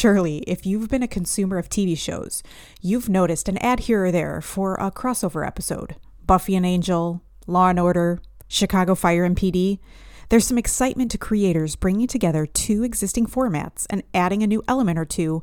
Surely, if you've been a consumer of TV shows, you've noticed an ad here or there for a crossover episode Buffy and Angel, Law and Order, Chicago Fire and PD. There's some excitement to creators bringing together two existing formats and adding a new element or two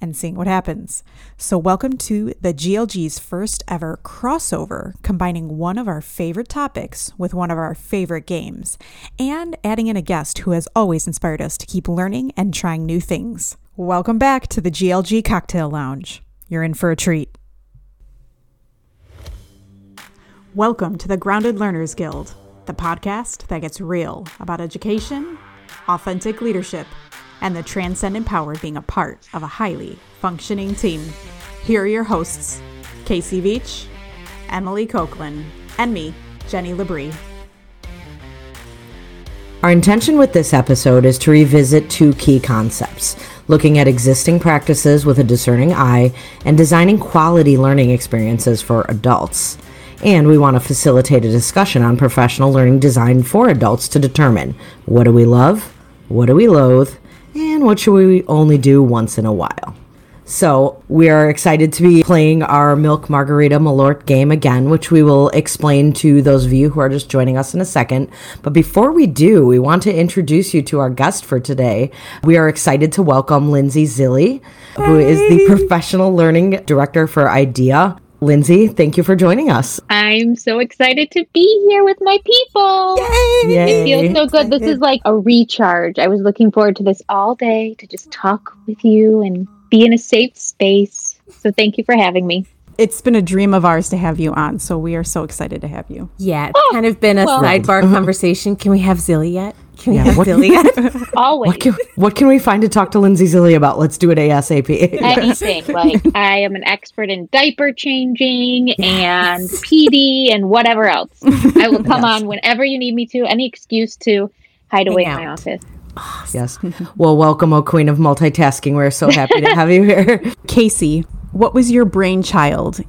and seeing what happens. So, welcome to the GLG's first ever crossover, combining one of our favorite topics with one of our favorite games, and adding in a guest who has always inspired us to keep learning and trying new things. Welcome back to the GLG Cocktail Lounge. You're in for a treat. Welcome to the Grounded Learners Guild, the podcast that gets real about education, authentic leadership, and the transcendent power of being a part of a highly functioning team. Here are your hosts, Casey Veach, Emily Copeland, and me, Jenny Labrie. Our intention with this episode is to revisit two key concepts looking at existing practices with a discerning eye and designing quality learning experiences for adults. And we want to facilitate a discussion on professional learning design for adults to determine what do we love, what do we loathe, and what should we only do once in a while. So, we are excited to be playing our Milk Margarita Malort game again, which we will explain to those of you who are just joining us in a second. But before we do, we want to introduce you to our guest for today. We are excited to welcome Lindsay Zilli, who is the Professional Learning Director for IDEA. Lindsay, thank you for joining us. I'm so excited to be here with my people. Yay! It feels so good. This is like a recharge. I was looking forward to this all day to just talk with you and be in a safe space. So thank you for having me. It's been a dream of ours to have you on, so we are so excited to have you. Yeah, it's oh, kind of been a well- sidebar conversation. Can we have Zilly yet? Can we Yeah, have what- Zilly yet? Always. What can, what can we find to talk to Lindsay Zilly about? Let's do it ASAP. Anything. Like I am an expert in diaper changing and PD and whatever else. I will come on whenever you need me to. Any excuse to hide away in my out. Office. yes. Well, welcome, O Queen of Multitasking. We're so happy to have you here. Casey, what was your brainchild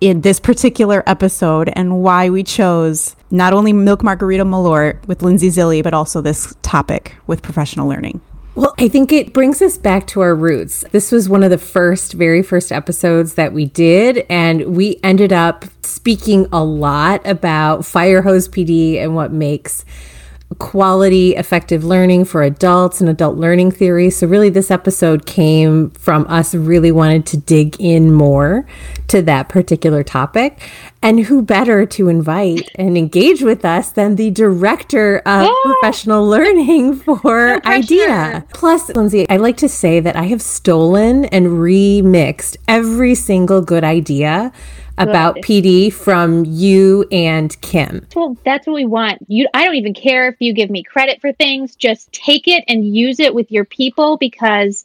in this particular episode and why we chose not only Milk Margarita Malort with Lindsay Zilli, but also this topic with professional learning? well, I think it brings us back to our roots. This was one of the first, very first episodes that we did, and we ended up speaking a lot about fire hose PD and what makes quality effective learning for adults and adult learning theory so really this episode came from us really wanted to dig in more to that particular topic. And who better to invite and engage with us than the director of professional learning for IDEA. Plus lindsay i like to say that i have stolen and remixed every single good idea about Good. pd from you and kim Well, that's what we want. You I don't even care if you give me credit for things. Just take it and use it with your people because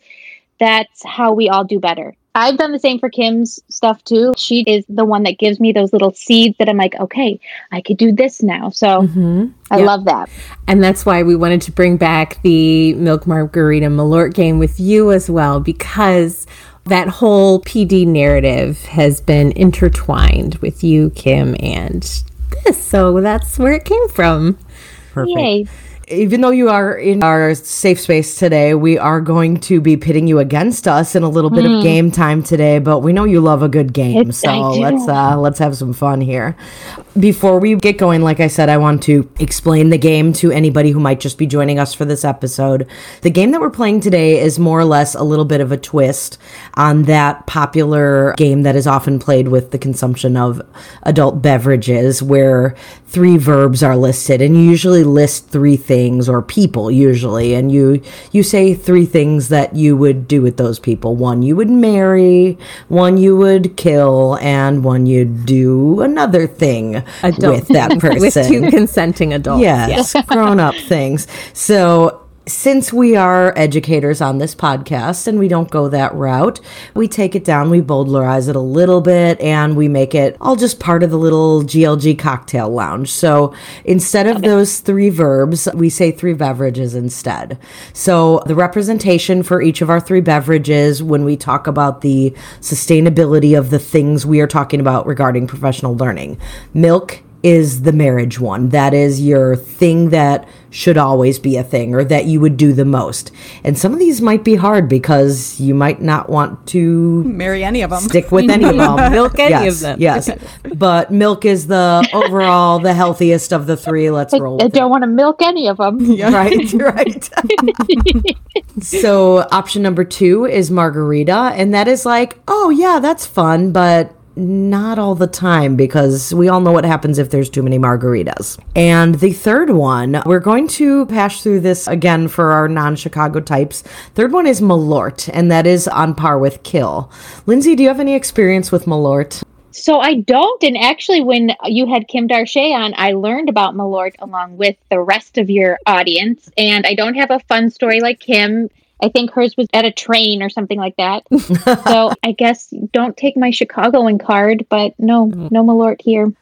that's how we all do better. I've done the same for Kim's stuff too. She is the one that gives me those little seeds that I'm like, okay, I could do this now. So mm-hmm. I Yeah. love that. And that's why we wanted to bring back the Milk Margarita Malort game with you as well, because that whole PD narrative has been intertwined with you, Kim, and this. So that's where it came from. Perfect. Yay. Even though you are in our safe space today, we are going to be pitting you against us in a little bit of game time today. But we know you love a good game, It's- so let's uh, let's have some fun here. Before we get going, like I said, I want to explain the game to anybody who might just be joining us for this episode. The game that we're playing today is more or less a little bit of a twist on that popular game that is often played with the consumption of adult beverages, where three verbs are listed, and you usually list three things or people usually, and you you say three things that you would do with those people. One you would marry, one you would kill, and one you'd do another thing with that person. with two consenting adults. Yes, grown up things. So, since we are educators on this podcast and we don't go that route, we take it down, we bowdlerize it a little bit, and we make it all just part of the little GLG cocktail lounge. So, instead of those three verbs, we say three beverages instead. So, the representation for each of our three beverages when we talk about the sustainability of the things we are talking about regarding professional learning milk is the marriage one. That is your thing that should always be a thing or that you would do the most. And some of these might be hard because you might not want to Marry any of them. stick with any of them. Milk any yes, of them. Yes. But milk is the overall the healthiest of the three. Let's I, roll I don't want to milk any of them. it. Right, right. so option number two is margarita, and that is like, oh yeah, that's fun, but not all the time because we all know what happens if there's too many margaritas. And the third one, we're going to pass through this again for our non-Chicago types. Third one is Malort, and that is on par with Kill. Lindsay, do you have any experience with Malort? So I don't. And actually, when you had Kim Darche on, I learned about Malort along with the rest of your audience. And I don't have a fun story like Kim. I think hers was at a train or something like that. so I guess don't take my Chicagoan card, but no, mm. no Malort here.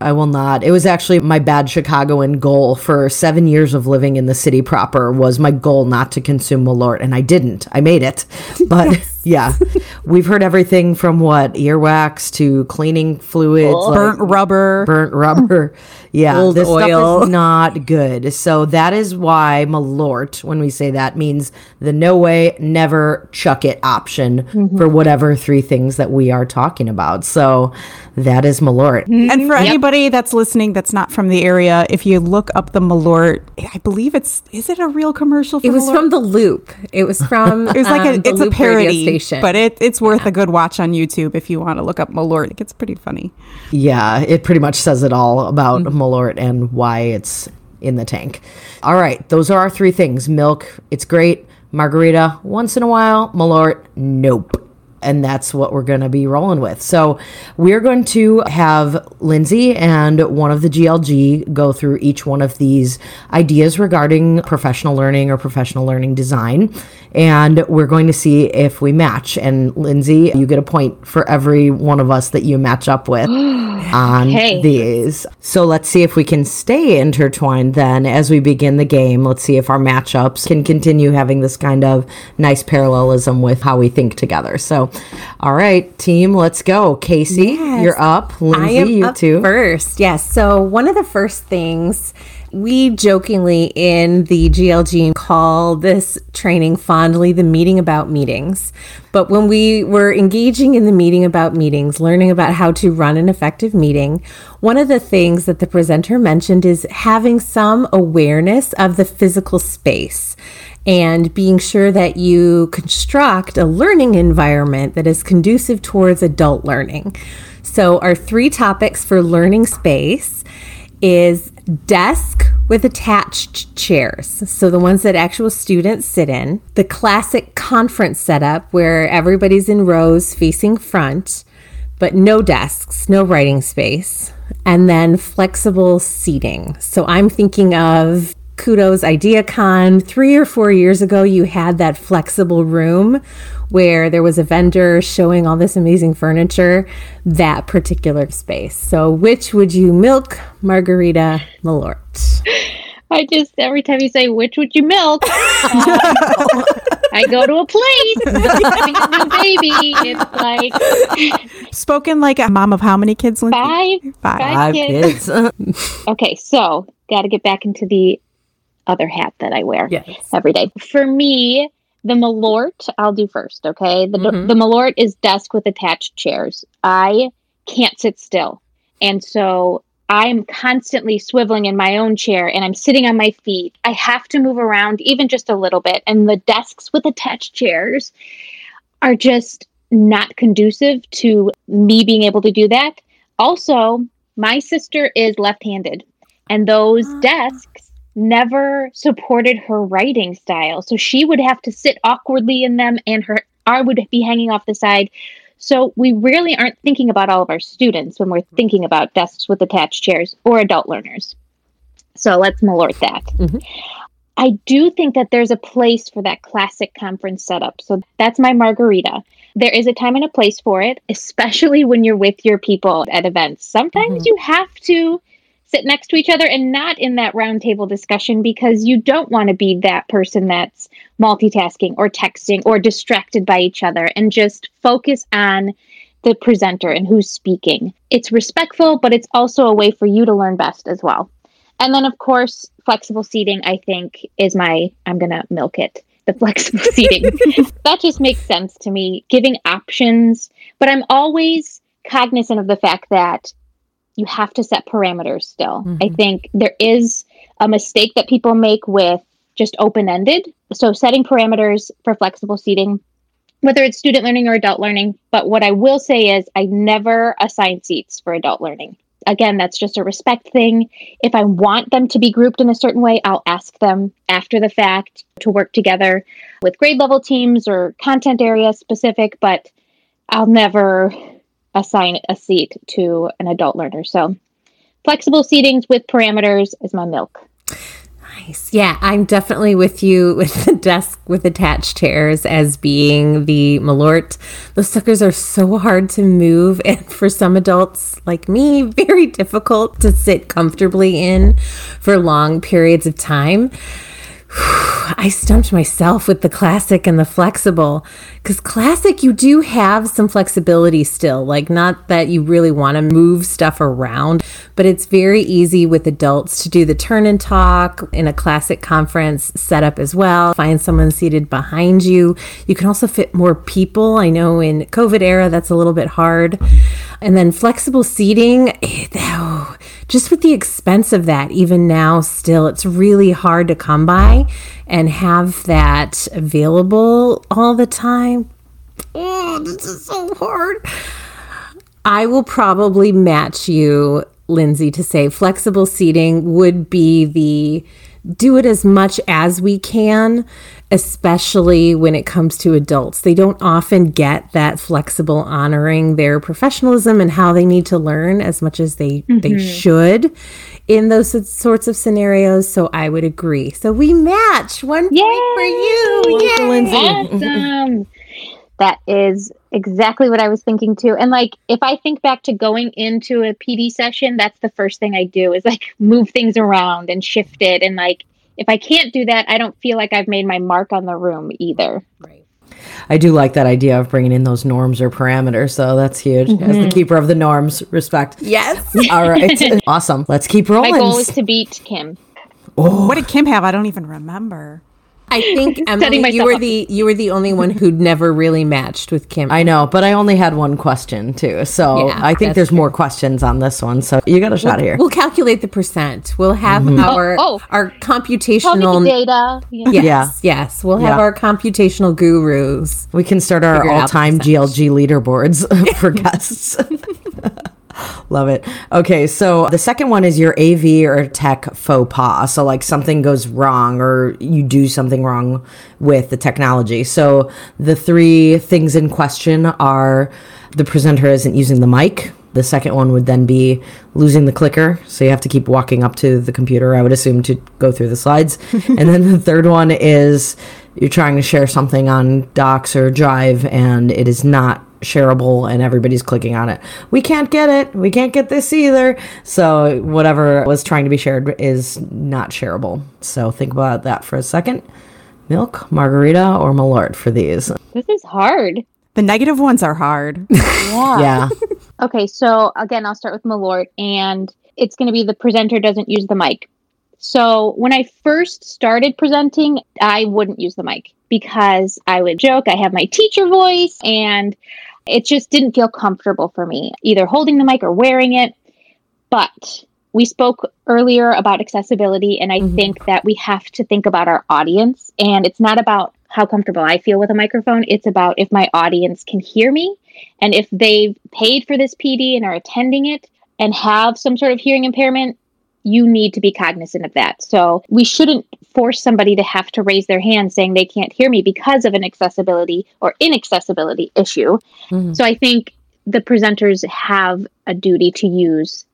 I will not. It was actually my bad Chicagoan goal for seven years of living in the city proper was my goal not to consume Malort, and I didn't. I made it, but yeah, we've heard everything from what earwax to cleaning fluids, like Burnt rubber. burnt rubber. Yeah, Old this stuff is not good. So that is why Malort, when we say that, means the no way, never chuck it option for whatever three things that we are talking about. So that is Malort. And for anybody that's listening that's not from the area, if you look up the Malort, I believe it's is it a real commercial? For It was Malort? from the Loop. It was from. It was like a, um, it's a parody, station. but it, it's worth a good watch on YouTube if you want to look up Malort. It gets pretty funny. Yeah, it pretty much says it all about mm-hmm. Malort and why it's in the tank. All right, those are our three things. Milk, it's great. Margarita, once in a while. Malort, nope. And that's what we're going to be rolling with. So, we're going to have Lindsay and one of the GLG go through each one of these ideas regarding professional learning or professional learning design. And we're going to see if we match. And, Lindsay, you get a point for every one of us that you match up with on Okay. these. So let's see if we can stay intertwined then as we begin the game. Let's see if our matchups can continue having this kind of nice parallelism with how we think together. So, all right, team, let's go. Casey, Yes. you're up. Lindsay, I am you up too. first. Yes. So one of the first things we jokingly in the GLG call this training fondly the meeting about meetings. But when we were engaging in the meeting about meetings, learning about how to run an effective meeting, one of the things that the presenter mentioned is having some awareness of the physical space and being sure that you construct a learning environment that is conducive towards adult learning. So, our three topics for learning space is desk with attached chairs. So, the ones that actual students sit in, the classic conference setup where everybody's in rows facing front, but no desks, no writing space, and then flexible seating. So, I'm thinking of kudos IdeaCon. Three or four years ago, you had that flexible room where there was a vendor showing all this amazing furniture, that particular space. So, which would you milk, Margarita Malort? I just, every time you say, which would you milk? um, I go to a place, a new baby. It's like Spoken like a mom of how many kids, Lindsay? five, Five. five Five kids. kids. Okay, so got to get back into the other hat that I wear Yes. every day. For me, the Malort, I'll do first, okay? The Mhm. the Malort is desk with attached chairs. I can't sit still. And so I'm constantly swiveling in my own chair and I'm sitting on my feet. I have to move around even just a little bit. And the desks with attached chairs are just not conducive to me being able to do that. Also, my sister is left handed, and those Ah. desks never supported her writing style. So she would have to sit awkwardly in them, and her arm would be hanging off the side. So we really aren't thinking about all of our students when we're thinking about desks with attached chairs or adult learners. So let's malort that. Mhm. I do think that there's a place for that classic conference setup. So that's my margarita. There is a time and a place for it, especially when you're with your people at events. Sometimes you have to sit next to each other and not in that roundtable discussion because you don't want to be that person that's multitasking or texting or distracted by each other and just focus on the presenter and who's speaking. It's respectful, but it's also a way for you to learn best as well. And then, of course, flexible seating, I think, is my, I'm going to milk it, the flexible seating. that just makes sense to me, giving options. But I'm always cognizant of the fact that you have to set parameters still. Mm-hmm. I think there is a mistake that people make with just open ended. So, setting parameters for flexible seating whether it's student learning or adult learning. But what I will say is, I never assign seats for adult learning. Again, that's just a respect thing. If I want them to be grouped in a certain way, I'll ask them after the fact to work together with grade level teams or content area specific, but I'll never assign a seat to an adult learner. So, flexible seatings with parameters is my milk. Nice. Yeah, I'm definitely with you with the desk with attached chairs as being the Malort. Those suckers are so hard to move, and for some adults like me, very difficult to sit comfortably in for long periods of time. I stumped myself with the classic and the flexible because classic, you do have some flexibility still. Like, not that you really want to move stuff around, but it's very easy with adults to do the turn and talk in a classic conference setup as well. Find someone seated behind you. You can also fit more people. I know in COVID era, that's a little bit hard. And then flexible seating, oh, just with the expense of that, even now, still, it's really hard to come by and have that available all the time. Oh, this is so hard. I will probably match you, Lindsay, to say flexible seating would be the do it as much as we can, especially when it comes to adults. They don't often get that flexible honoring their professionalism and how they need to learn as much as they mm-hmm. they should in those sorts of scenarios. So I would agree. So we match one Yay! point for you. Yay! Awesome. That is exactly what I was thinking too. And like if I think back to going into a PD session, that's the first thing I do is like move things around and shift it. And like if I can't do that, I don't feel like I've made my mark on the room either. Right. I do like that idea of bringing in those norms or parameters. So that's huge. Mm-hmm. As the mm-hmm. keeper of the norms, respect. Yes. All right. awesome. Let's keep rolling. My goal is to beat Kim. Oh. What did Kim have? I don't even remember. I think Emily, you were up. the you were the only one who'd never really matched with Kim. I know, but I only had one question too, so yeah, I think there's true. more questions on this one. So you got a shot we'll, here. We'll calculate the percent. We'll have mm-hmm. our oh, oh. our computational data. Yeah. Yes, yeah. yes, we'll have yeah. our computational gurus. We can start our all-time GLG leaderboards for guests. Love it. Okay, so the second one is your AV or tech faux pas. So, like something goes wrong or you do something wrong with the technology. So, the three things in question are the presenter isn't using the mic. The second one would then be losing the clicker. So, you have to keep walking up to the computer, I would assume, to go through the slides. and then the third one is you're trying to share something on Docs or Drive and it is not shareable and everybody's clicking on it. We can't get it. We can't get this either. So whatever was trying to be shared is not shareable. So think about that for a second. Milk, margarita, or Malort for these. This is hard. The negative ones are hard. yeah. yeah. okay, so again, I'll start with Malort and it's going to be the presenter doesn't use the mic. So when I first started presenting, I wouldn't use the mic because I would joke I have my teacher voice and it just didn't feel comfortable for me, either holding the mic or wearing it. But we spoke earlier about accessibility, and I mm-hmm. think that we have to think about our audience. And it's not about how comfortable I feel with a microphone, it's about if my audience can hear me and if they've paid for this PD and are attending it and have some sort of hearing impairment, you need to be cognizant of that. So we shouldn't force somebody to have to raise their hand saying they can't hear me because of an accessibility or inaccessibility issue. Mm-hmm. So I think the presenters have a duty to use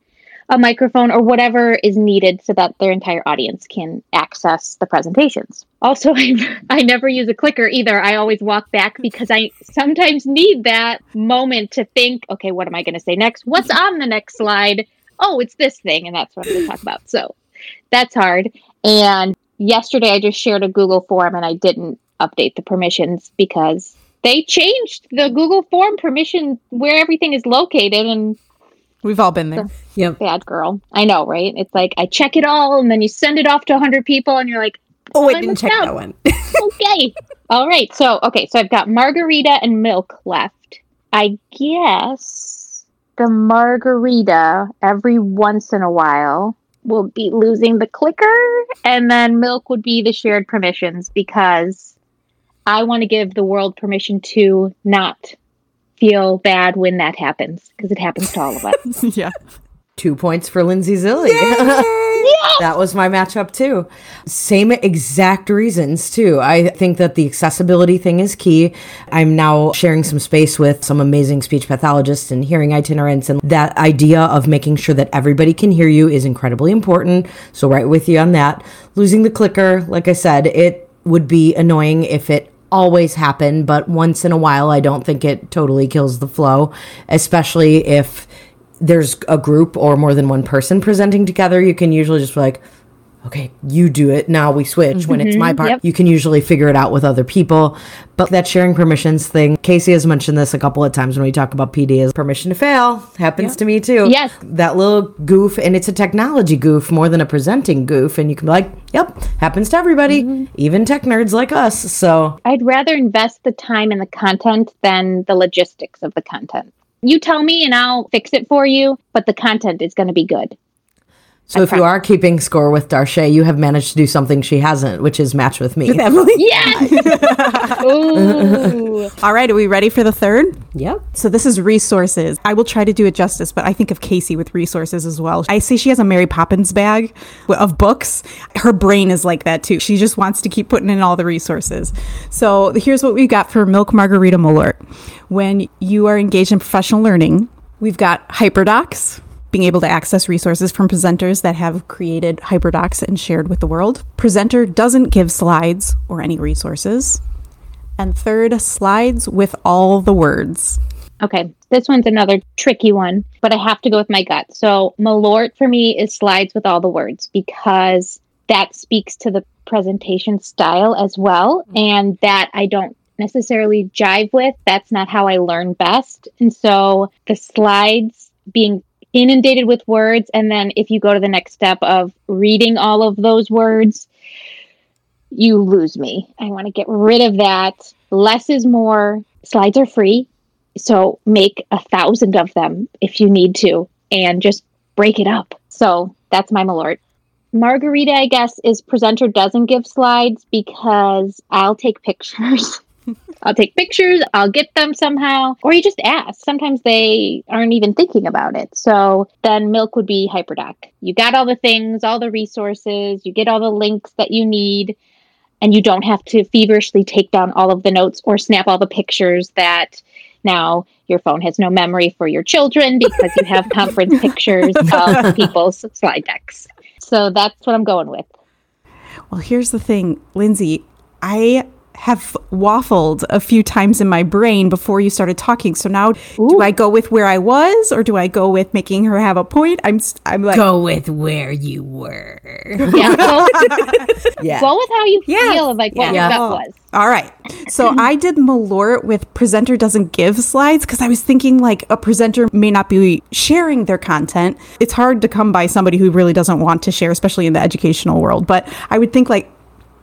a microphone or whatever is needed so that their entire audience can access the presentations. Also, I, I never use a clicker either. I always walk back because I sometimes need that moment to think, okay, what am I going to say next? What's on the next slide? Oh, it's this thing, and that's what I'm going to talk about. So that's hard. And yesterday, I just shared a Google form, and I didn't update the permissions because they changed the Google form permission where everything is located and We've all been there. Yep. bad girl. I know, right? It's like I check it all and then you send it off to 100 people and you're like, Oh, I I didn't check out. that one. okay. all right. So, okay. So I've got margarita and milk left. I guess the margarita every once in a while will be losing the clicker and then milk would be the shared permissions because I want to give the world permission to not feel bad when that happens because it happens to all of us. yeah. Two points for Lindsay Zilly. that was my matchup too. Same exact reasons too. I think that the accessibility thing is key. I'm now sharing some space with some amazing speech pathologists and hearing itinerants, and that idea of making sure that everybody can hear you is incredibly important. So, right with you on that. Losing the clicker, like I said, it would be annoying if it always happened, but once in a while, I don't think it totally kills the flow, especially if there's a group or more than one person presenting together, you can usually just be like, okay, you do it. Now we switch. When it's my mm-hmm. part, yep. you can usually figure it out with other people. But that sharing permissions thing, Casey has mentioned this a couple of times when we talk about PD is permission to fail. Happens to me too. Yes. That little goof, and it's a technology goof more than a presenting goof. And you can be like, yep, happens to everybody, mm-hmm. even tech nerds like us. So I'd rather invest the time in the content than the logistics of the content. You tell me and I'll fix it for you, but the content is going to be good. So if you are keeping score with Darche, you have managed to do something she hasn't, which is match with me. Emily? Yes! Ooh. All right, are we ready for the third? Yep. So this is resources. I will try to do it justice, but I think of Casey with resources as well. I see she has a Mary Poppins bag of books. Her brain is like that too. She just wants to keep putting in all the resources. So here's what we got for Milk Margarita Malort. When you are engaged in professional learning, we've got Hyperdocs, being able to access resources from presenters that have created Hyperdocs and shared with the world. Presenter doesn't give slides or any resources. And third, slides with all the words. Okay, this one's another tricky one, but I have to go with my gut. So, Malort for me is slides with all the words because that speaks to the presentation style as well. Mm-hmm. And that I don't necessarily jive with. That's not how I learn best. And so, the slides being inundated with words, and then if you go to the next step of reading all of those words, you lose me. I want to get rid of that. Less is more. Slides are free. So make a thousand of them if you need to and just break it up. So that's my malort. Margarita, I guess, is presenter doesn't give slides because I'll take pictures. I'll take pictures, I'll get them somehow, or you just ask. Sometimes they aren't even thinking about it. So then milk would be hyperdoc. You got all the things, all the resources, you get all the links that you need, and you don't have to feverishly take down all of the notes or snap all the pictures that now your phone has no memory for your children because you have conference pictures of people's slide decks. So that's what I'm going with. Well, here's the thing, Lindsay. I have waffled a few times in my brain before you started talking. So now, do I go with where I was, or do I go with making her have a point? I'm, I'm like, Go with where you were. Yeah, go, Yeah. go with how you Yeah. feel of like what Yeah. your gut was. All right. So I did Malort with presenter doesn't give slides because I was thinking like a presenter may not be sharing their content. It's hard to come by somebody who really doesn't want to share, especially in the educational world. But I would think like,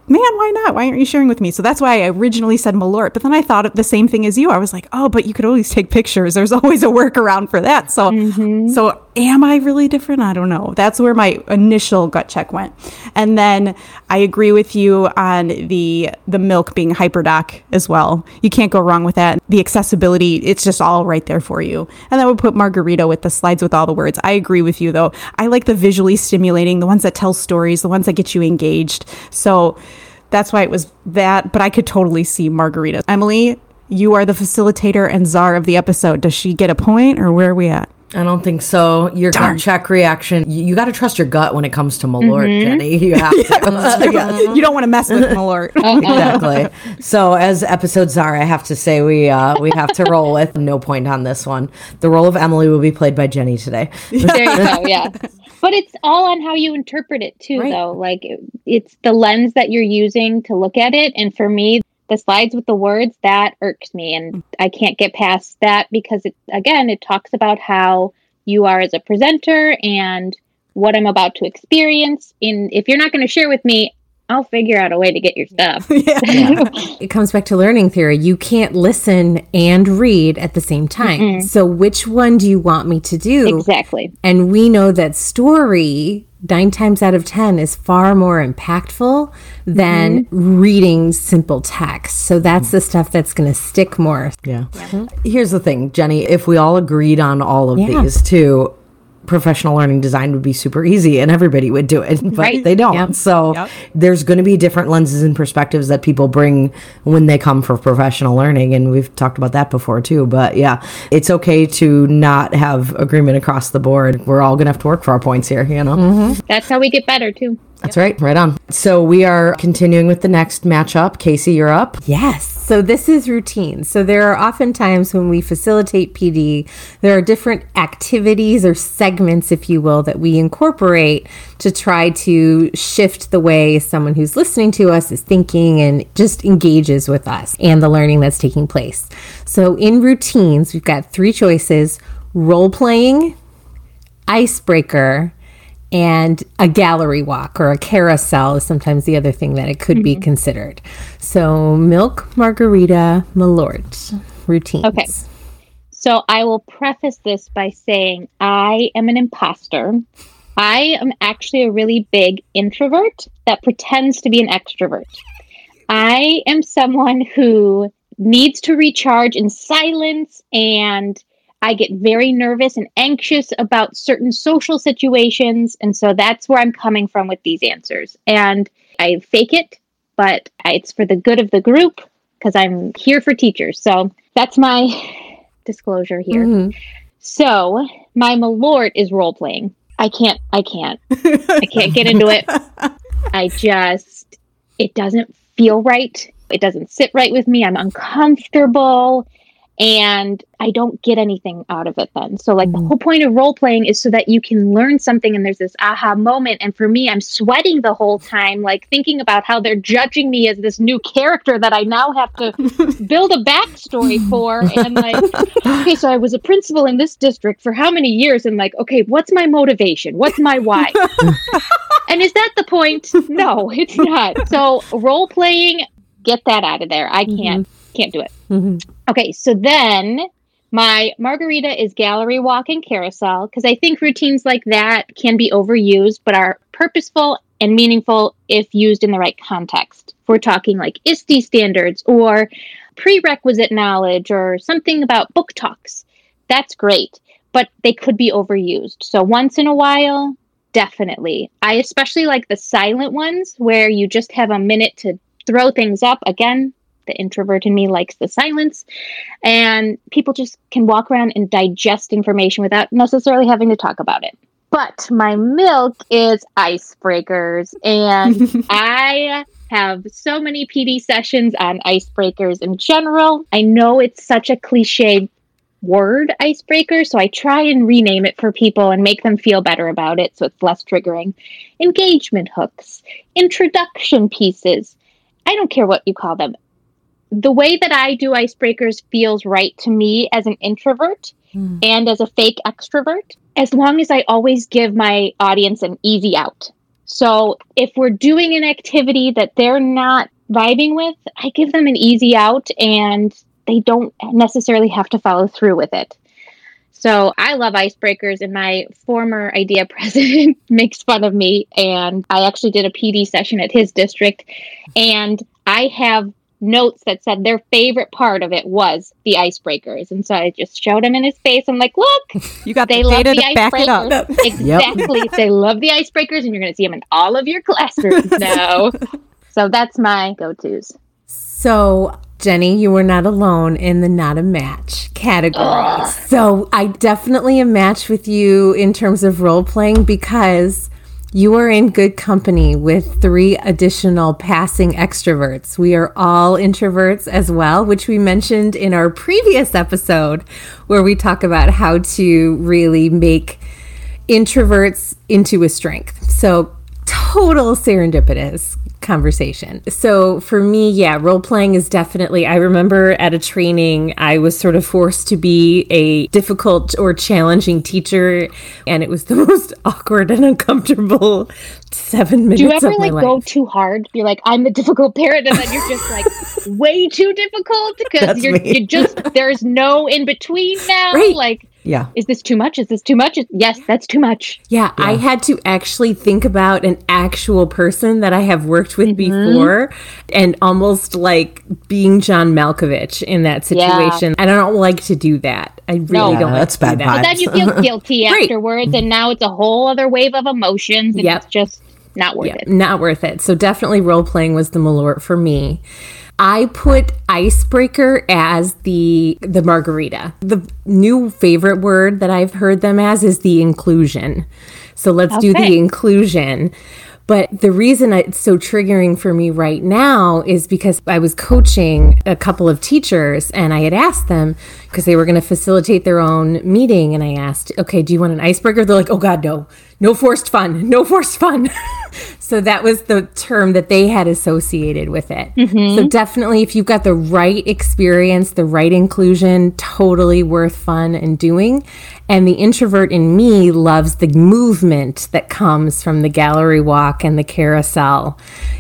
man, why not? Why aren't you sharing with me? So that's why I originally said Malort. But then I thought of the same thing as you. I was like, oh, but you could always take pictures. There's always a workaround for that. So, mm-hmm. so am I really different? I don't know. That's where my initial gut check went. And then I agree with you on the the milk being hyperdoc as well. You can't go wrong with that. The accessibility, it's just all right there for you. And that would put Margarita with the slides with all the words. I agree with you though. I like the visually stimulating, the ones that tell stories, the ones that get you engaged. So that's why it was that, but I could totally see Margarita. Emily, you are the facilitator and czar of the episode. Does she get a point or where are we at? I don't think so. Your gut check reaction, you, you got to trust your gut when it comes to Malort, Jenny. You have to. Yeah. You don't want to mess with Malort. exactly. So, as episodes are, I have to say we uh, we have to roll with no point on this one. The role of Emily will be played by Jenny today. There you go. Yeah. But it's all on how you interpret it too, Right. though. Like it- it's the lens that you're using to look at it. And for me, the slides with the words that irks me and i can't get past that because it again it talks about how you are as a presenter and what i'm about to experience in if you're not going to share with me i'll figure out a way to get your stuff It comes back to learning theory. You can't listen and read at the same time. So, which one do you want me to do? exactly And we know that story, nine times out of 10, is far more impactful than mm-hmm. reading simple text. So, that's mm. the stuff that's going to stick more. Yeah. Here's the thing, Jenny, if we all agreed on all of Yeah. these too, professional learning design would be super easy and everybody would do it, but Right. they don't. So Yep. there's going to be different lenses and perspectives that people bring when they come for professional learning. And we've talked about that before too. But yeah, it's okay to not have agreement across the board. We're all going to have to work for our points here, you know? Mm-hmm. that's how we get better too That's right. Right on. So we are continuing with the next matchup. Casey, you're up. Yes. So this is routine. So there are often times when we facilitate PD, there are different activities or segments, if you will, that we incorporate to try to shift the way someone who's listening to us is thinking and just engages with us and the learning that's taking place. So in routines, we've got three choices role playing, icebreaker, and a gallery walk or a carousel is sometimes the other thing that it could be mm-hmm. considered. So, milk, margarita, malort routines. Okay. So I will preface this by saying I am an imposter. I am actually a really big introvert that pretends to be an extrovert. I am someone who needs to recharge in silence and I get very nervous and anxious about certain social situations. And so that's where I'm coming from with these answers. And I fake it, but it's for the good of the group because I'm here for teachers. So that's my disclosure here. Mhm. So my malort is role playing. I can't. I can't. I can't get into it. I just. It doesn't feel right. It doesn't sit right with me. I'm uncomfortable. And I don't get anything out of it then. So, like, the whole point of role playing is so that you can learn something and there's this aha moment. And for me, I'm sweating the whole time, like thinking about how they're judging me as this new character that I now have to build a backstory for. And, like, okay, so I was a principal in this district for how many years? And, like, okay, what's my motivation? What's my why? and is that the point? No, it's not. So, role playing, get that out of there. I can't, can't do it. Mhm. Okay, so then my margarita is gallery walk and carousel because I think routines like that can be overused but are purposeful and meaningful if used in the right context. If we're talking like ISTE standards or prerequisite knowledge or something about book talks, that's great, but they could be overused. So once in a while, definitely. I especially like the silent ones where you just have a minute to throw things up. Again, the introvert in me likes the silence and people just can walk around and digest information without necessarily having to talk about it. But my milk is icebreakers, and I have so many PD sessions on icebreakers in general. I know it's such a cliche word, icebreaker, so I try and rename it for people and make them feel better about it so it's less triggering. Engagement hooks, introduction pieces. I don't care what you call them the way that I do icebreakers feels right to me as an introvert hmm. and as a fake extrovert, as long as I always give my audience an easy out. So if we're doing an activity that they're not vibing with, I give them an easy out and they don't necessarily have to follow through with it. So I love icebreakers, and my former IDEA president makes fun of me. And I actually did a PD session at his district, and I have notes that said their favorite part of it was the icebreakers. And so I just showed him in his face. I'm like, look, You got they the love data the to back it up. icebreakers. Exactly. they love the icebreakers, and you're going to see them in all of your classrooms now. so that's my go tos. So, Jenny, you were not alone in the not a match category. So, I definitely am match with you in terms of role playing because you are in good company with three additional passing extroverts. We are all introverts as well, which we mentioned in our previous episode where we talk about how to really make introverts into a strength. So total serendipitous conversation. So for me, yeah, role playing is definitely. I remember at a training, I was sort of forced to be a difficult or challenging teacher, and it was the most awkward and uncomfortable seven minutes. Do you ever like go too hard? You're like, I'm the difficult parent, and then you're just like way too difficult because you're you just there's no in between now. Right. Like yeah. Is this too much? Is this too much? Yes, that's too much. Yeah, yeah, I had to actually think about an actual person that I have worked with mm-hmm. before and almost like being John Malkovich in that situation. Yeah. I don't like to do that. I really no. don't. That's like bad. Do that. But then you feel guilty afterwards, and now it's a whole other wave of emotions. And yep. It's just not worth yep. it. Not worth it. So definitely role playing was the malort for me. I put icebreaker as the the margarita. The new favorite word that I've heard them as is the inclusion. So let's okay. do the inclusion. But the reason it's so triggering for me right now is because I was coaching a couple of teachers and I had asked them because they were going to facilitate their own meeting. And I asked, okay, do you want an icebreaker? They're like, oh God, no, no forced fun, no forced fun. so that was the term that they had associated with it. Mm-hmm. So definitely, if you've got the right experience, the right inclusion, totally worth fun and doing. And the introvert in me loves the movement that comes from the gallery walk and the carousel.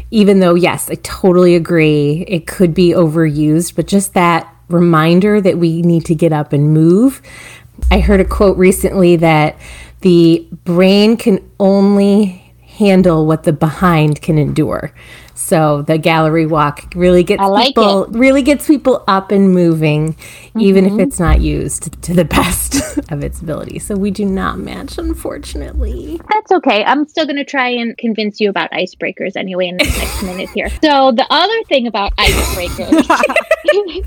Even though, yes, I totally agree, it could be overused, but just that reminder that we need to get up and move. I heard a quote recently that the brain can only handle what the behind can endure. So the gallery walk really gets like people it. really gets people up and moving, mm-hmm. even if mm-hmm. it's not used to the best of its ability. So we do not match, unfortunately. That's okay. I'm still going to try and convince you about icebreakers anyway in the next minute here. So the other thing about icebreakers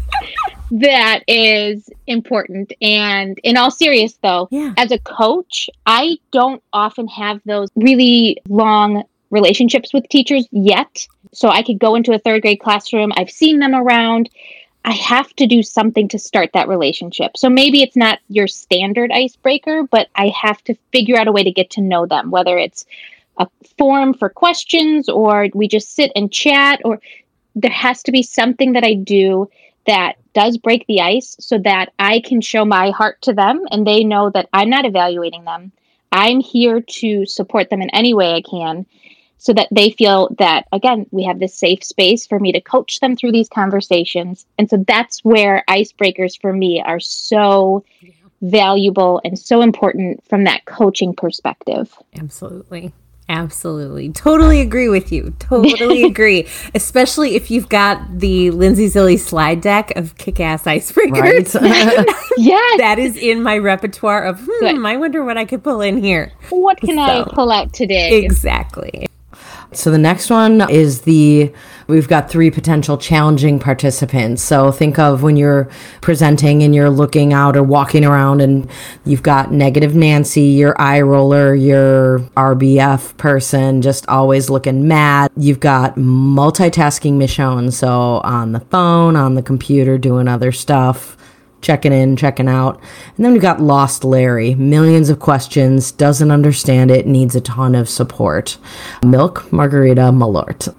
that is important, and in all serious though, yeah. as a coach, I don't often have those really long relationships with teachers yet. So I could go into a third grade classroom, I've seen them around. I have to do something to start that relationship. So maybe it's not your standard icebreaker, but I have to figure out a way to get to know them, whether it's a forum for questions or we just sit and chat, or there has to be something that I do that does break the ice so that I can show my heart to them and they know that I'm not evaluating them. I'm here to support them in any way I can so that they feel that again we have this safe space for me to coach them through these conversations and so that's where icebreakers for me are so valuable and so important from that coaching perspective absolutely Absolutely. Totally agree with you. Totally agree. Especially if you've got the Lindsay Zilly slide deck of kick ass icebreakers. Right. yes. That is in my repertoire of, hmm, Good. I wonder what I could pull in here. What can so, I pull out today? Exactly. So the next one is the we've got three potential challenging participants. So think of when you're presenting and you're looking out or walking around and you've got negative Nancy, your eye roller, your RBF person just always looking mad. You've got multitasking Michonne, so on the phone, on the computer doing other stuff checking in, checking out. And then we've got Lost Larry, millions of questions, doesn't understand it, needs a ton of support. Milk, Margarita, Malort.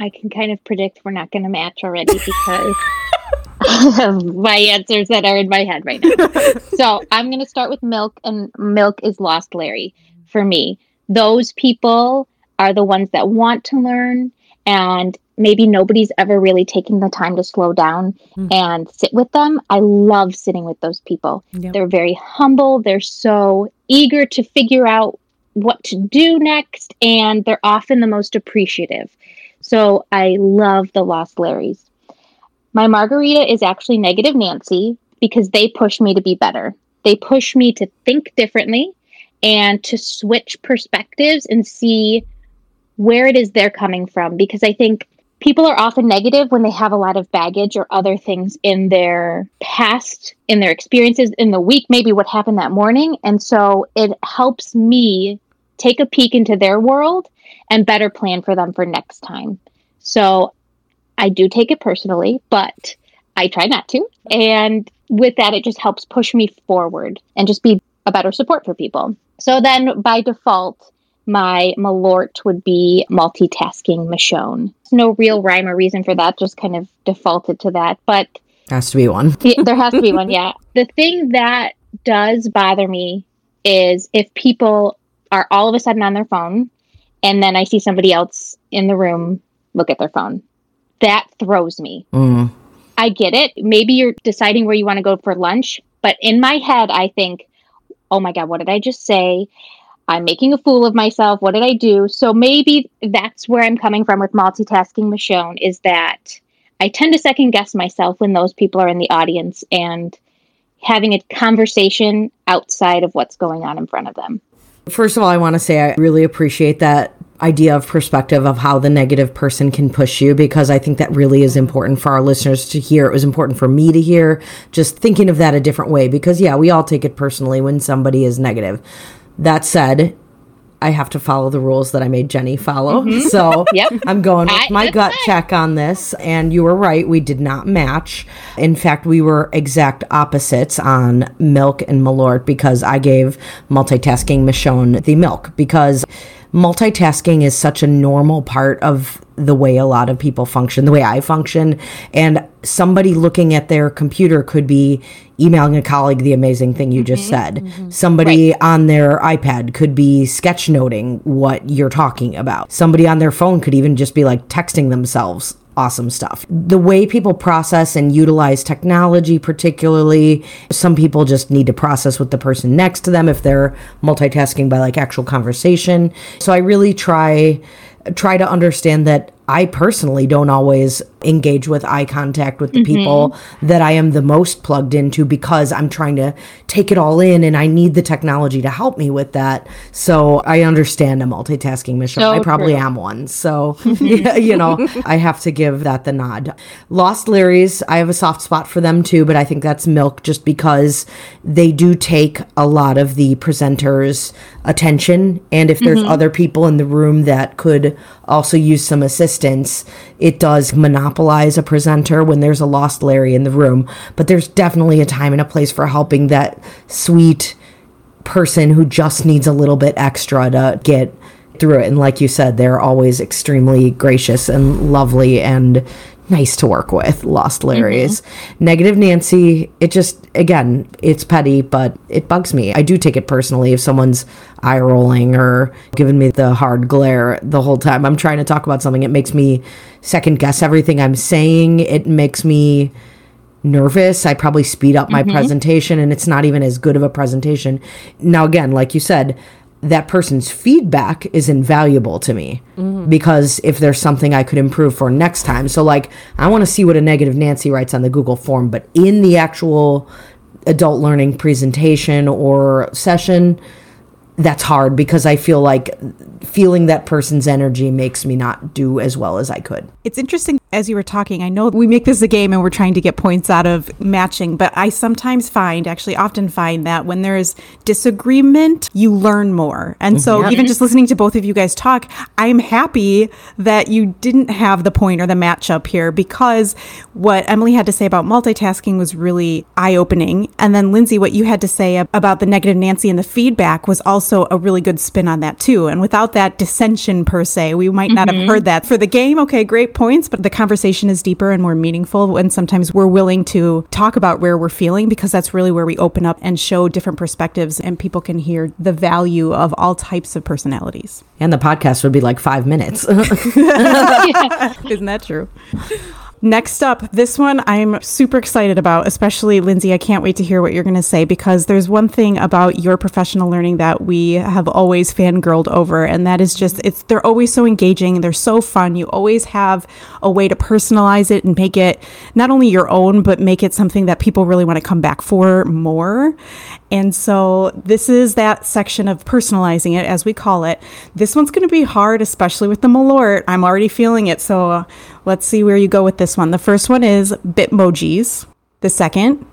I can kind of predict we're not going to match already because of my answers that are in my head right now. so I'm going to start with Milk, and Milk is Lost Larry for me. Those people are the ones that want to learn and maybe nobody's ever really taken the time to slow down mm. and sit with them. I love sitting with those people. Yep. They're very humble, they're so eager to figure out what to do next, and they're often the most appreciative. So I love the Lost Larrys. My margarita is actually negative Nancy because they push me to be better. They push me to think differently and to switch perspectives and see where it is they're coming from because I think people are often negative when they have a lot of baggage or other things in their past, in their experiences in the week, maybe what happened that morning. And so it helps me take a peek into their world and better plan for them for next time. So I do take it personally, but I try not to. And with that, it just helps push me forward and just be a better support for people. So then by default, my Malort would be multitasking Michonne. No real rhyme or reason for that, just kind of defaulted to that. But Has to be one. there has to be one, yeah. The thing that does bother me is if people are all of a sudden on their phone and then I see somebody else in the room look at their phone. That throws me. Mm. I get it. Maybe you're deciding where you want to go for lunch, but in my head, I think, oh my God, what did I just say? I'm making a fool of myself. What did I do? So maybe that's where I'm coming from with multitasking Michonne is that I tend to second guess myself when those people are in the audience and having a conversation outside of what's going on in front of them. First of all, I want to say I really appreciate that idea of perspective of how the negative person can push you because I think that really is important for our listeners to hear. It was important for me to hear, just thinking of that a different way because, yeah, we all take it personally when somebody is negative. That said, I have to follow the rules that I made Jenny follow. So Yep. I'm going with my gut check on this. And you were right. We did not match. In fact, we were exact opposites on milk and Malort because I gave multitasking Michonne the milk because multitasking is such a normal part of the way a lot of people function, the way I function. And somebody looking at their computer could be emailing a colleague the amazing thing you just mm-hmm. said. Mm-hmm. Somebody on their iPad could be sketchnoting what you're talking about. Somebody on their phone could even just be like texting themselves awesome stuff. The way people process and utilize technology, particularly, some people just need to process with the person next to them if they're multitasking by like actual conversation. So I really try try to understand that I personally don't always engage with eye contact with the mm-hmm. people that I am the most plugged into because I'm trying to take it all in and I need the technology to help me with that. So I understand a multitasking Michonne. So I probably true. am one. So, you know, I have to give that the nod. Lost Larrys, I have a soft spot for them too, but I think that's milk just because they do take a lot of the presenters' attention. And if there's mm-hmm. other people in the room that could also use some assistance, it does monopolize a presenter when there's a Lost Larry in the room. But there's definitely a time and a place for helping that sweet person who just needs a little bit extra to get through it. And like you said, they're always extremely gracious and lovely and nice to work with. Lost mm-hmm. Larry's. Negative Nancy, it just, again, it's petty, but it bugs me. I do take it personally if someone's eye rolling or giving me the hard glare the whole time. I'm trying to talk about something. It makes me second guess everything I'm saying. It makes me nervous. I probably speed up my mm-hmm. presentation and it's not even as good of a presentation. Now, again, like you said, that person's feedback is invaluable to me mm-hmm. because if there's something I could improve for next time. So, like, I want to see what a negative Nancy writes on the Google form, but in the actual adult learning presentation or session, that's hard because I feel like feeling that person's energy makes me not do as well as I could. It's interesting as you were talking. I know we make this a game and we're trying to get points out of matching, but I sometimes find, actually, often find that when there's disagreement, you learn more. And so, mm-hmm. even just listening to both of you guys talk, I'm happy that you didn't have the point or the matchup here because what Emily had to say about multitasking was really eye opening. And then, Lindsay, what you had to say about the negative Nancy and the feedback was also a really good spin on that, too. And without that dissension per se, we might not have mm-hmm. heard that. For the game, okay, great points, but the conversation is deeper and more meaningful. And sometimes we're willing to talk about where we're feeling because that's really where we open up and show different perspectives and people can hear the value of all types of personalities. And the podcast would be like five minutes. Isn't that true? Next up, this one I'm super excited about, especially Lindsay. I can't wait to hear what you're going to say because there's one thing about your professional learning that we have always fangirled over, and that is just it's they're always so engaging, they're so fun. You always have a way to personalize it and make it not only your own, but make it something that people really want to come back for more. And so this is that section of personalizing it, as we call it. This one's going to be hard, especially with the Malort. I'm already feeling it. So let's see where you go with this one. The first one is Bitmojis. The second,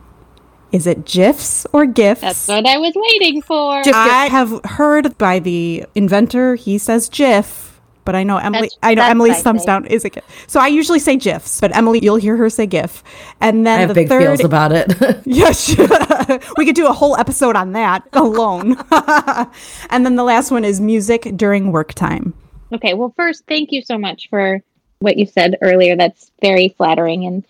is it GIFs or GIFs? That's what I was waiting for. I have heard by the inventor, he says GIF, but I know Emily. That's- I know that's Emily's thumbs down is a GIF. So I usually say GIFs, but Emily, you'll hear her say GIF, and then I have the big third. feels about it. Yes, we could do a whole episode on that alone. and then the last one is music during work time. Okay, well, first, thank you so much for what you said earlier. That's very flattering. And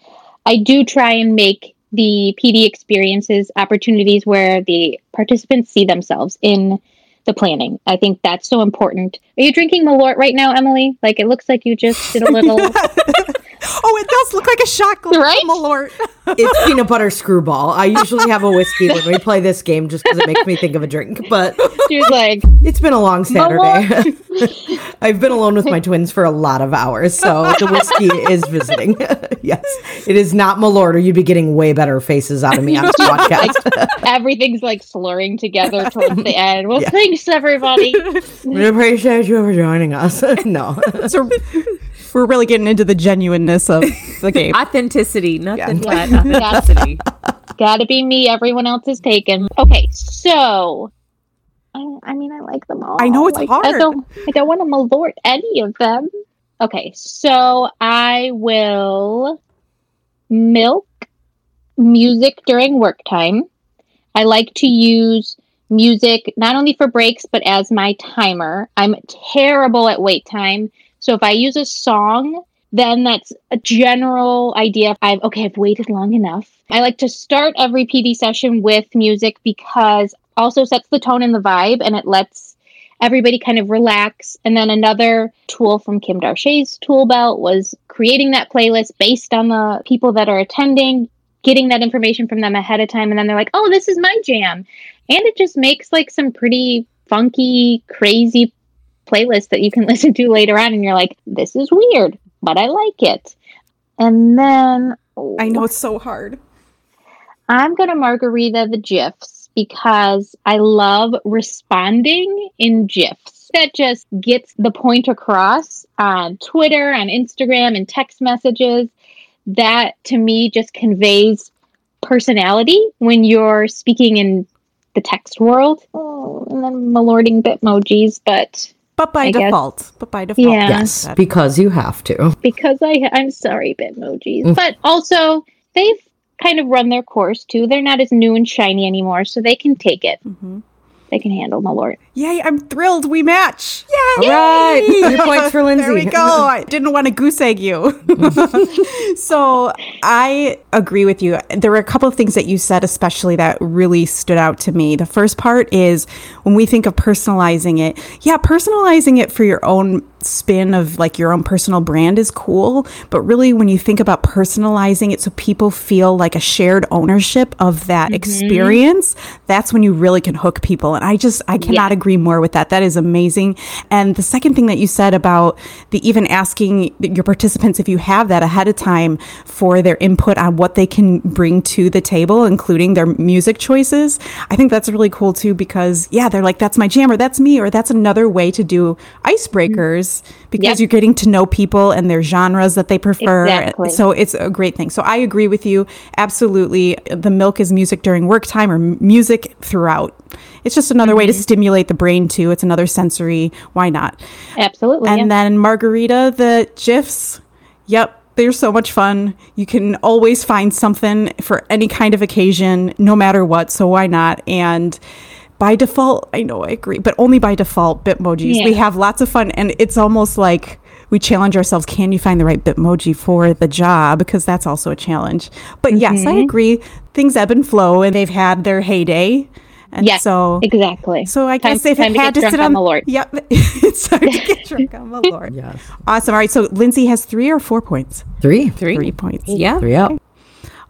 I do try and make the PD experiences opportunities where the participants see themselves in the planning. I think that's so important. Are you drinking Malort right now, Emily? Like, it looks like you just did a little. Oh, it does look like a shot glass Right? Malort. it's peanut butter screwball. I usually have a whiskey when we play this game just because it makes me think of a drink, but She was like, it's been a long Saturday. I've been alone with my twins for a lot of hours, so the whiskey is visiting. yes, it is not Malort, or you'd be getting way better faces out of me on this podcast. everything's like slurring together towards the end. Well, thanks, everybody. we appreciate you for joining us. no, So we're really getting into the genuineness of the game. Authenticity, nothing but authenticity. Gotta be me. Everyone else is taken. Okay, so. I, I mean, I like them all. I know it's Like, hard. I don't. I don't want to malort any of them. Okay, so I will milk music during work time. I like to use music not only for breaks but as my timer. I'm terrible at wait time. So if I use a song, then that's a general idea. I've okay, I've waited long enough. I like to start every PD session with music because also sets the tone and the vibe and it lets everybody kind of relax. And then another tool from Kim Darche's tool belt was creating that playlist based on the people that are attending, getting that information from them ahead of time. And then they're like, oh, this is my jam. And it just makes like some pretty funky, crazy playlist that you can listen to later on. And you're like, this is weird, but I like it. And then I know it's so hard. I'm going to margarita the GIFs because I love responding in GIFs. That just gets the point across on Twitter, on Instagram, and text messages. That to me just conveys personality when you're speaking in the text world. Oh, and then malorting bitmojis, but But by I guess- default. But by default. Yeah. yes, That- because you have to. because I I'm sorry, Bitmojis. Mm. But also they've kind of run their course too. They're not as new and shiny anymore, so they can take it. Mhm. They can handle Malort. Yay, I'm thrilled. We match. Yeah, all right, three points for Lindsay. There we go. I didn't want to goose egg you. so I agree with you. There were a couple of things that you said, especially that really stood out to me. The first part is when we think of personalizing it, yeah, personalizing it for your own spin of like your own personal brand is cool. But really, when you think about personalizing it so people feel like a shared ownership of that mm-hmm. experience, that's when you really can hook people. And I just, I cannot agree more with that. That is amazing. And the second thing that you said about the even asking your participants if you have that ahead of time for their input on what they can bring to the table, including their music choices, I think that's really cool too because, yeah, they're like, that's my jam or that's me, or that's another way to do icebreakers because Yep. you're getting to know people and their genres that they prefer. Exactly. So it's a great thing. So I agree with you. Absolutely. The milk is music during work time or music throughout. It's just another way to Mm-hmm. stimulate the brain too. It's another sensory. Why not? Absolutely. And yeah. then margarita, the GIFs. Yep. They're so much fun. You can always find something for any kind of occasion, no matter what. So why not? And by default, I know I agree, but only by default, Bitmojis. We have lots of fun, and it's almost like we challenge ourselves. Can you find the right Bitmoji for the job? Because that's also a challenge. But yes, Mm-hmm. I agree. Things ebb and flow, and they've had their heyday. And Yes, so exactly. so I Time- guess if time it to had get to sit drunk on, on Lord. Yep, it's time to get drunk on the Lord. Yes, Awesome. All right. So Lindsay has three or four points. three, Three. Three points. Yeah. three up.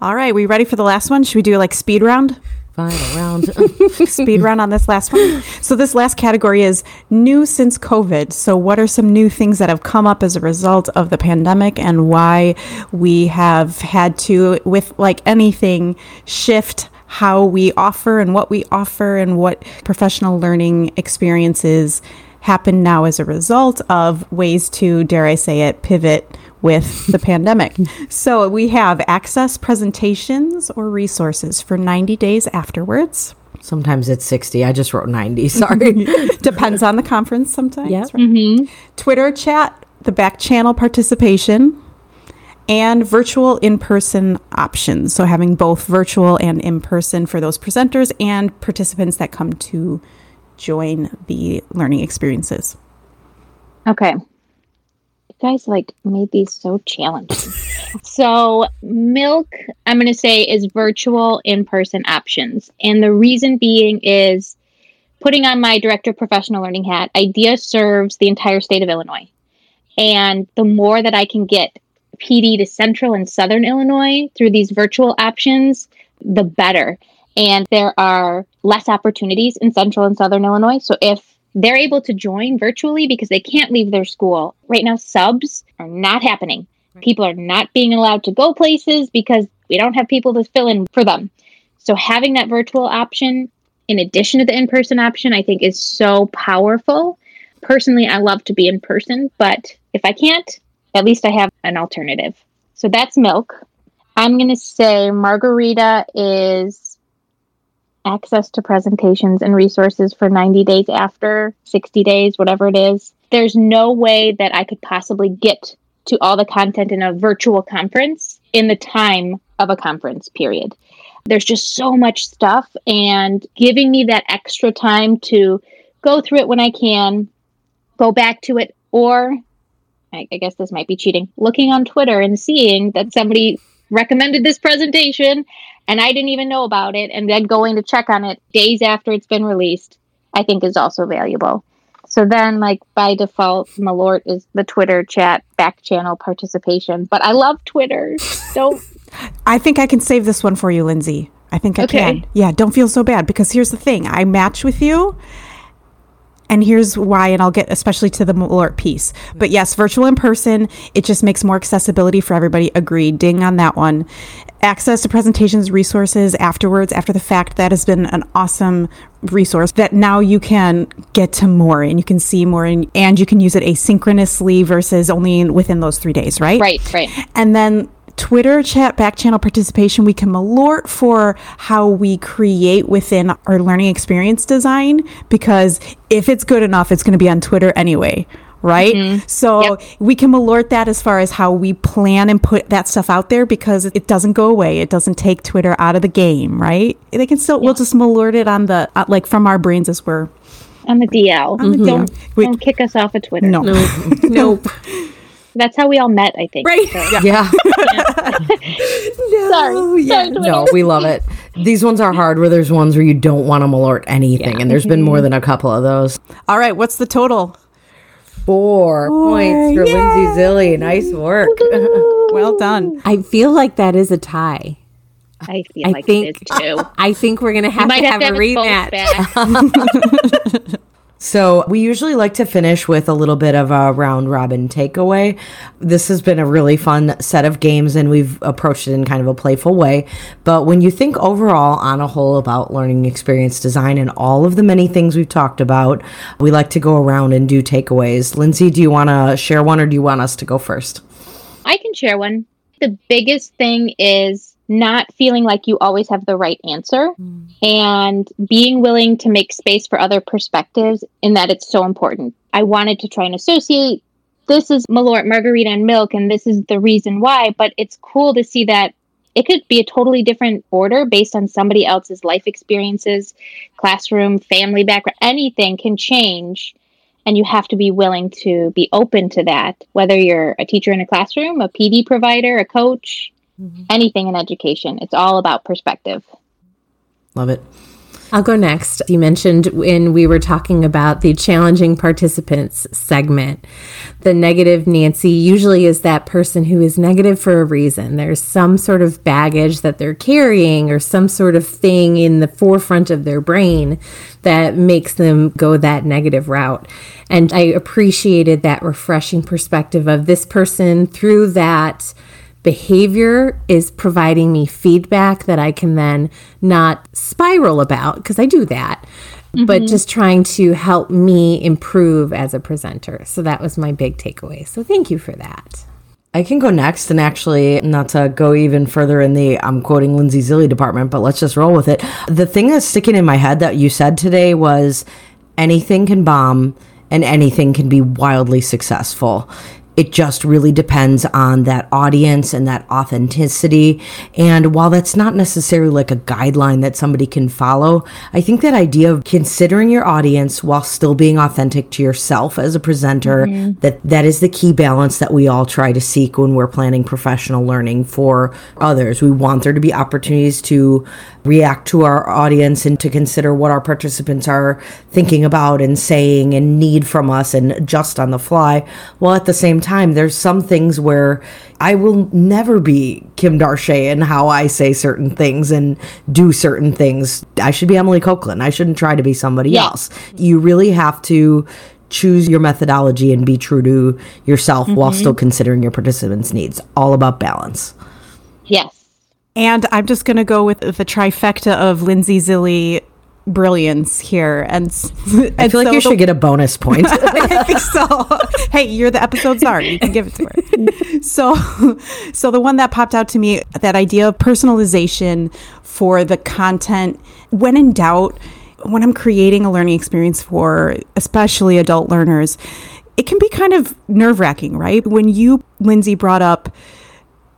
All right. We ready for the last one? Should we do like speed round? Final round. Speed round on this last one. So this last category is new since COVID. So what are some new things that have come up as a result of the pandemic and why we have had to, with like anything, shift how we offer and what we offer and what professional learning experiences happen now as a result of ways to, dare I say it, pivot with the pandemic. So we have access presentations or resources for 90 days afterwards. Sometimes it's 60. I just wrote 90. Sorry. Depends on the conference sometimes. Yep. right? Mm-hmm. Twitter chat, the back channel participation, and virtual in person options. So having both virtual and in person for those presenters and participants that come to join the learning experiences. Okay. Guys like made these so challenging. so, milk, I'm to say, is virtual in person options. And the reason being is putting on my director of professional learning hat, IDEA serves the entire state of Illinois. And the more that I can get PD to central and southern Illinois through these virtual options, the better. And there are less opportunities in central and southern Illinois. So if they're able to join virtually because they can't leave their school, right now, subs are not happening. People are not being allowed to go places because we don't have people to fill in for them. So having that virtual option in addition to the in person option, I think is so powerful. Personally, I love to be in person, but if I can't, at least I have an alternative. So that's milk. I'm going to say margarita is access to presentations and resources for 90 days after, 60 days, whatever it is. There's no way that I could possibly get to all the content in a virtual conference in the time of a conference period. There's just so much stuff, and giving me that extra time to go through it when I can, go back to it, or I, guess this might be cheating, looking on Twitter and seeing that somebody recommended this presentation and I didn't even know about it, and then going to check on it days after it's been released, I think is also valuable. So then, like by default, Malort is the Twitter chat back channel participation. But I love Twitter. Don't. I think I can save this one for you, Lindsay. I think I Okay. can. Yeah, don't feel so bad because here's the thing I match with you. And here's why, and I'll get especially to the Malort piece. But mm-hmm. yes, virtual in person, it just makes more accessibility for everybody. Agreed. Ding on that one. Access to presentations, resources afterwards, after the fact, that has been an awesome resource that now you can get to more and you can see more and, and you can use it asynchronously versus only within those three days, right? Right, right. And then Twitter chat back channel participation, we can malort for how we create within our learning experience design because if it's good enough, it's going to be on Twitter anyway. Right. So Yep. we can malort that as far as how we plan and put that stuff out there because it doesn't go away. It doesn't take Twitter out of the game. Right. They can still, we'll just malort it on the, uh, like from our brains as we're, On the DL. on Don't, We- don't kick us off of Twitter. no. nope. That's how we all met, I think. Right. So, Yeah. Sorry. Sorry, no, we love it. These ones are hard where there's ones where you don't want to malort anything. And there's been more than a couple of those. All right. What's the total? Four, points for Lindsay Zilli. Nice work. Well done. I feel like that is a tie. I feel I like think it is too. I think we're gonna have to have have, to a have us rematch. So, we usually like to finish with a little bit of a round robin takeaway. This has been a really fun set of games, and we've approached it in kind of a playful way. But when you think overall, on a whole, about learning experience design and all of the many things we've talked about, we like to go around and do takeaways. Lindsay, do you want to share one or do you want us to go first? I can share one. The biggest thing is not feeling like you always have the right answer mm. and being willing to make space for other perspectives in that it's so important. I wanted to try and associate this is Malort margarita and milk and this is the reason why, but it's cool to see that it could be a totally different order based on somebody else's life experiences, classroom, family background, anything can change and you have to be willing to be open to that whether you're a teacher in a classroom a pd provider a coach Mm-hmm. anything in education it's all about perspective Love it. I'll go next. You mentioned when we were talking about the challenging participants segment, the negative Nancy usually is that person who is negative for a reason. There's some sort of baggage that they're carrying or some sort of thing in the forefront of their brain that makes them go that negative route. And I appreciated that refreshing perspective of this person through that behavior is providing me feedback that I can then not spiral about because I do that, but mm-hmm. just trying to help me improve as a presenter. So that was my big takeaway. So thank you for that. I can go next and actually not to go even further in the I'm quoting Lindsay Zilli department, but let's just roll with it. The thing that's sticking in my head that you said today was anything can bomb and anything can be wildly successful. It just really depends on that audience and that authenticity. And while that's not necessarily like a guideline that somebody can follow, I think that idea of considering your audience while still being authentic to yourself as a presenter, mm-hmm. that that is the key balance that we all try to seek when we're planning professional learning for others. We want there to be opportunities to react to our audience and to consider what our participants are thinking about and saying and need from us and adjust on the fly. While at the same time, there's some things where I will never be Kim Darche in how I say certain things and do certain things. I should be Emily Copeland. I shouldn't try to be somebody yeah. else. You really have to choose your methodology and be true to yourself mm-hmm. while still considering your participants' needs. All about balance. Yes. And I'm just going to go with the trifecta of Lindsay Zilli brilliance here. And, and I feel like so you should get a bonus point. I think so. hey, you're the episode czar. You can give it to her. so, so the one that popped out to me, that idea of personalization for the content, when in doubt, when I'm creating a learning experience for especially adult learners, it can be kind of nerve wracking, right? When you, Lindsay, brought up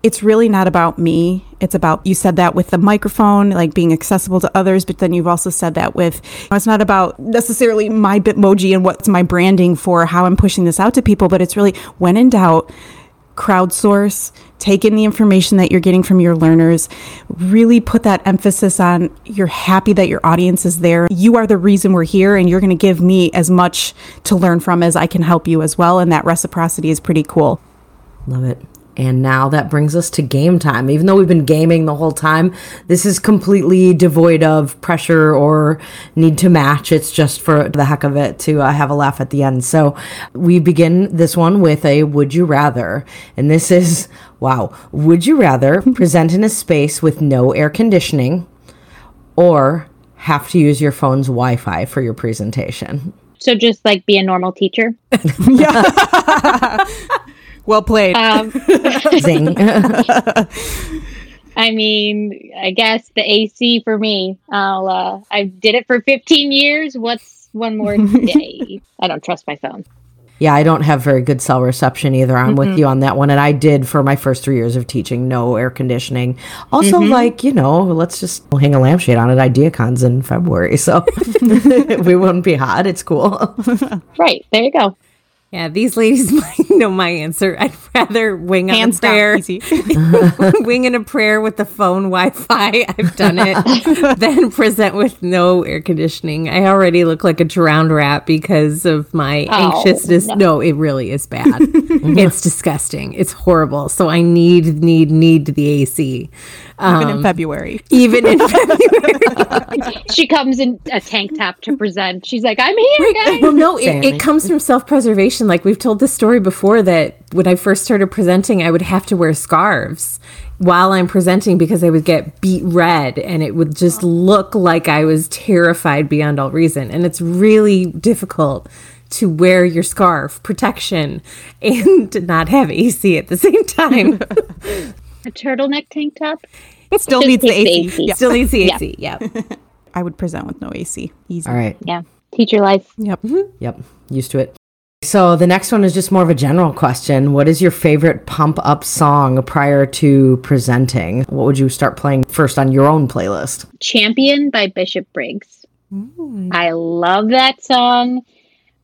it's really not about me. It's about, you said that with the microphone, like being accessible to others, but then you've also said that with, it's not about necessarily my Bitmoji and what's my branding for how I'm pushing this out to people, but it's really when in doubt, crowdsource, take in the information that you're getting from your learners, really put that emphasis on you're happy that your audience is there. You are the reason we're here, and you're going to give me as much to learn from as I can help you as well. And that reciprocity is pretty cool. Love it. And now that brings us to game time. Even though we've been gaming the whole time, this is completely devoid of pressure or need to match. It's just for the heck of it to uh, have a laugh at the end. So we begin this one with a would you rather. And this is wow. Would you rather present in a space with no air conditioning or have to use your phone's Wi Fi for your presentation? So just like be a normal teacher? yeah. Well played. Um, Zing. I mean, I guess the AC for me. I'll. Uh, I did it for 15 years. What's one more day? I don't trust my phone. Yeah, I don't have very good cell reception either. I'm mm-hmm. with you on that one. And I did for my first three years of teaching, no air conditioning. Also, mm-hmm. like, you know, let's just hang a lampshade on at IdeaCons in February. So we wouldn't be hot. It's cool. right. There you go. Yeah, these ladies might know my answer. I'd rather wing Hands a prayer, wing in a prayer with the phone Wi-Fi. I've done it. then present with no air conditioning. I already look like a drowned rat because of my oh, anxiousness. No. no. it really is bad. it's disgusting. It's horrible. So I need, need, need the AC. Um, even in February. Even in February. she comes in a tank top to present. She's like, I'm here, guys. Well, no, it, it comes from self preservation. Like we've told this story before that when I first started presenting, I would have to wear scarves while I'm presenting because I would get beet red and it would just look like I was terrified beyond all reason. And it's really difficult to wear your scarf, protection, and not have AC at the same time. a turtleneck tank top. It still needs the AC. the AC. Yeah. Still needs the AC. Yeah. I would present with no AC. Easy. All right. Yeah. Teacher life. Yep. Mm-hmm. Yep. Used to it. So the next one is just more of a general question. What is your favorite pump up song prior to presenting? What would you start playing first on your own playlist? Champion by Bishop Briggs. Mm. I love that song.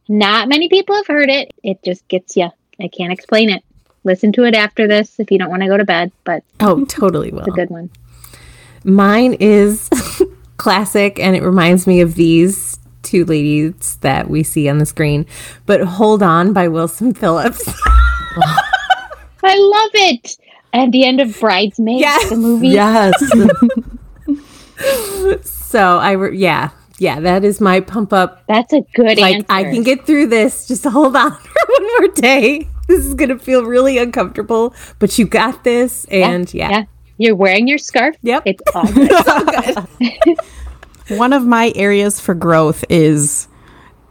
Not many people have heard it. It just gets you. I can't explain it listen to it after this if you don't want to go to bed. But oh, totally will. It's a good one. Mine is classic, and it reminds me of these two ladies that we see on the screen. But "Hold On" by Wilson Phillips. I love it. At the end of Bridesmaids, yes. the movie. Yes. so I, re- yeah, yeah, that is my pump up. That's a good like, answer. I can get through this. Just hold on for one more day. This is going to feel really uncomfortable, but you got this. And yeah. yeah. yeah. You're wearing your scarf. Yep. It's all good. it's all one of my areas for growth is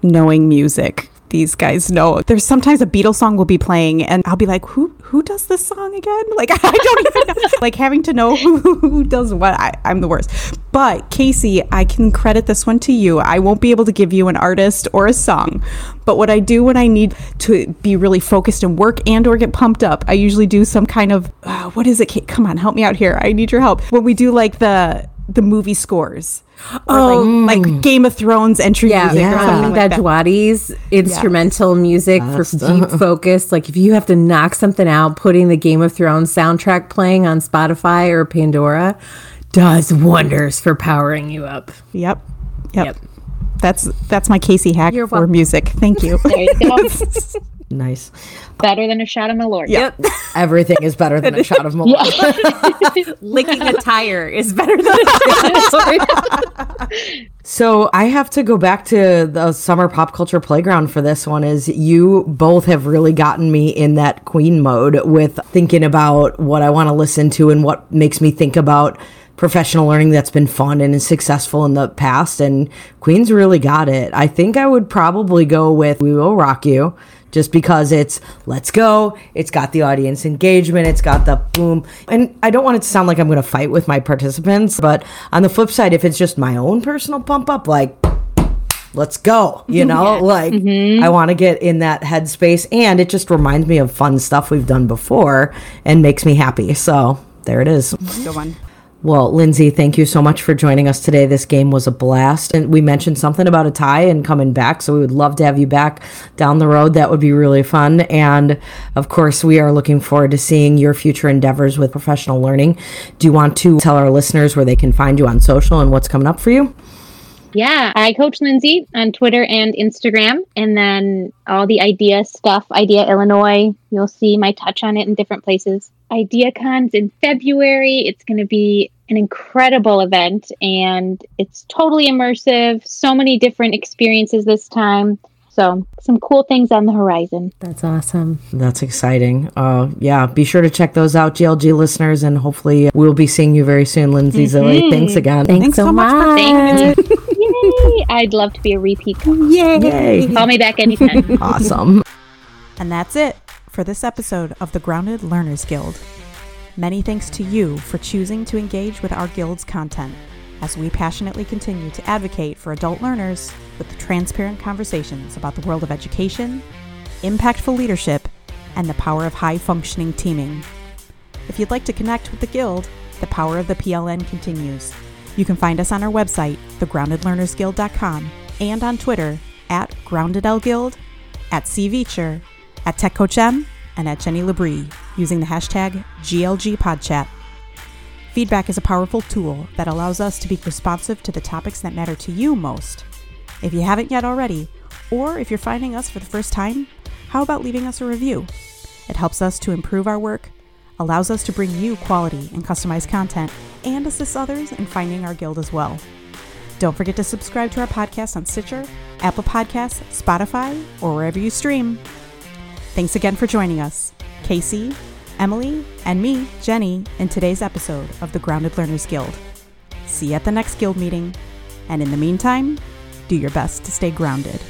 knowing music these guys know. There's sometimes a Beatles song will be playing and I'll be like, who who does this song again? Like, I don't even know. like, having to know who, who does what, I, I'm the worst. But, Casey, I can credit this one to you. I won't be able to give you an artist or a song. But what I do when I need to be really focused and work and or get pumped up, I usually do some kind of, uh, what is it? Kate? Come on, help me out here. I need your help. When we do like the, the movie scores. Or Oh. like, like Game of Thrones entry Yeah, music or yeah. something like that. Djawadi's instrumental music for That's- deep focus. Like if you have to knock something out, putting the Game of Thrones soundtrack playing on Spotify or Pandora does wonders for powering you up. Yep. Yep. Yep. That's that's my Casey hack You're for welcome. music. Thank you. There you go. Nice. Better than a shot of Malort. Yep. Everything is better than a shot of Malort. Licking a tire is better than a shot. Sorry. So I have to go back to the summer pop culture playground for this one is you both have really gotten me in that queen mode with thinking about what I want to listen to and what makes me think about professional learning that's been fun and is successful in the past and Queen's really got it. I think I would probably go with We Will Rock You just because it's let's go. It's got the audience engagement. It's got the boom. And I don't want it to sound like I'm going to fight with my participants, but on the flip side, if it's just my own personal pump up, like, let's go, you know, like mm-hmm. I want to get in that headspace. And it just reminds me of fun stuff we've done before and makes me happy. So there it is. Good one. Well, Lindsay, thank you so much for joining us today. This game was a blast. And we mentioned something about a tie and coming back. So we would love to have you back down the road. That would be really fun. And of course, we are looking forward to seeing your future endeavors with professional learning. Do you want to tell our listeners where they can find you on social and what's coming up for you? Yeah, I coach Lindsay on Twitter and Instagram, and then all the idea stuff, IDEA Illinois. You'll see my touch on it in different places. IdeaCon's in February. It's going to be an incredible event, and it's totally immersive. So many different experiences this time. So, some cool things on the horizon. That's awesome. That's exciting. Uh, yeah, be sure to check those out, GLG listeners, and hopefully we'll be seeing you very soon, Lindsay Zilli. Thanks again. Thanks, Thanks so, so much much. Thank Yay! I'd love to be a repeat. coach. Yay. Call me back anytime. Awesome. And that's it for this episode of the Grounded Learners Guild. Many thanks to you for choosing to engage with our guild's content as we passionately continue to advocate for adult learners with transparent conversations about the world of education, impactful leadership, and the power of high functioning teaming. If you'd like to connect with the Guild, the power of the PLN continues. You can find us on our website, thegroundedlearnersguild.com, and on Twitter at GroundedLGuild, at CVeacher, at TechCoachM, and at Jenny Labrie using the hashtag GLGPodchat. Feedback is a powerful tool that allows us to be responsive to the topics that matter to you most. If you haven't yet already, or if you're finding us for the first time, how about leaving us a review? It helps us to improve our work, allows us to bring you quality and customized content, and assists others in finding our guild as well. Don't forget to subscribe to our podcast on Stitcher, Apple Podcasts, Spotify, or wherever you stream. Thanks again for joining us, Casey, Emily, and me, Jenny, in today's episode of the Grounded Learners Guild. See you at the next guild meeting, and in the meantime, do your best to stay grounded.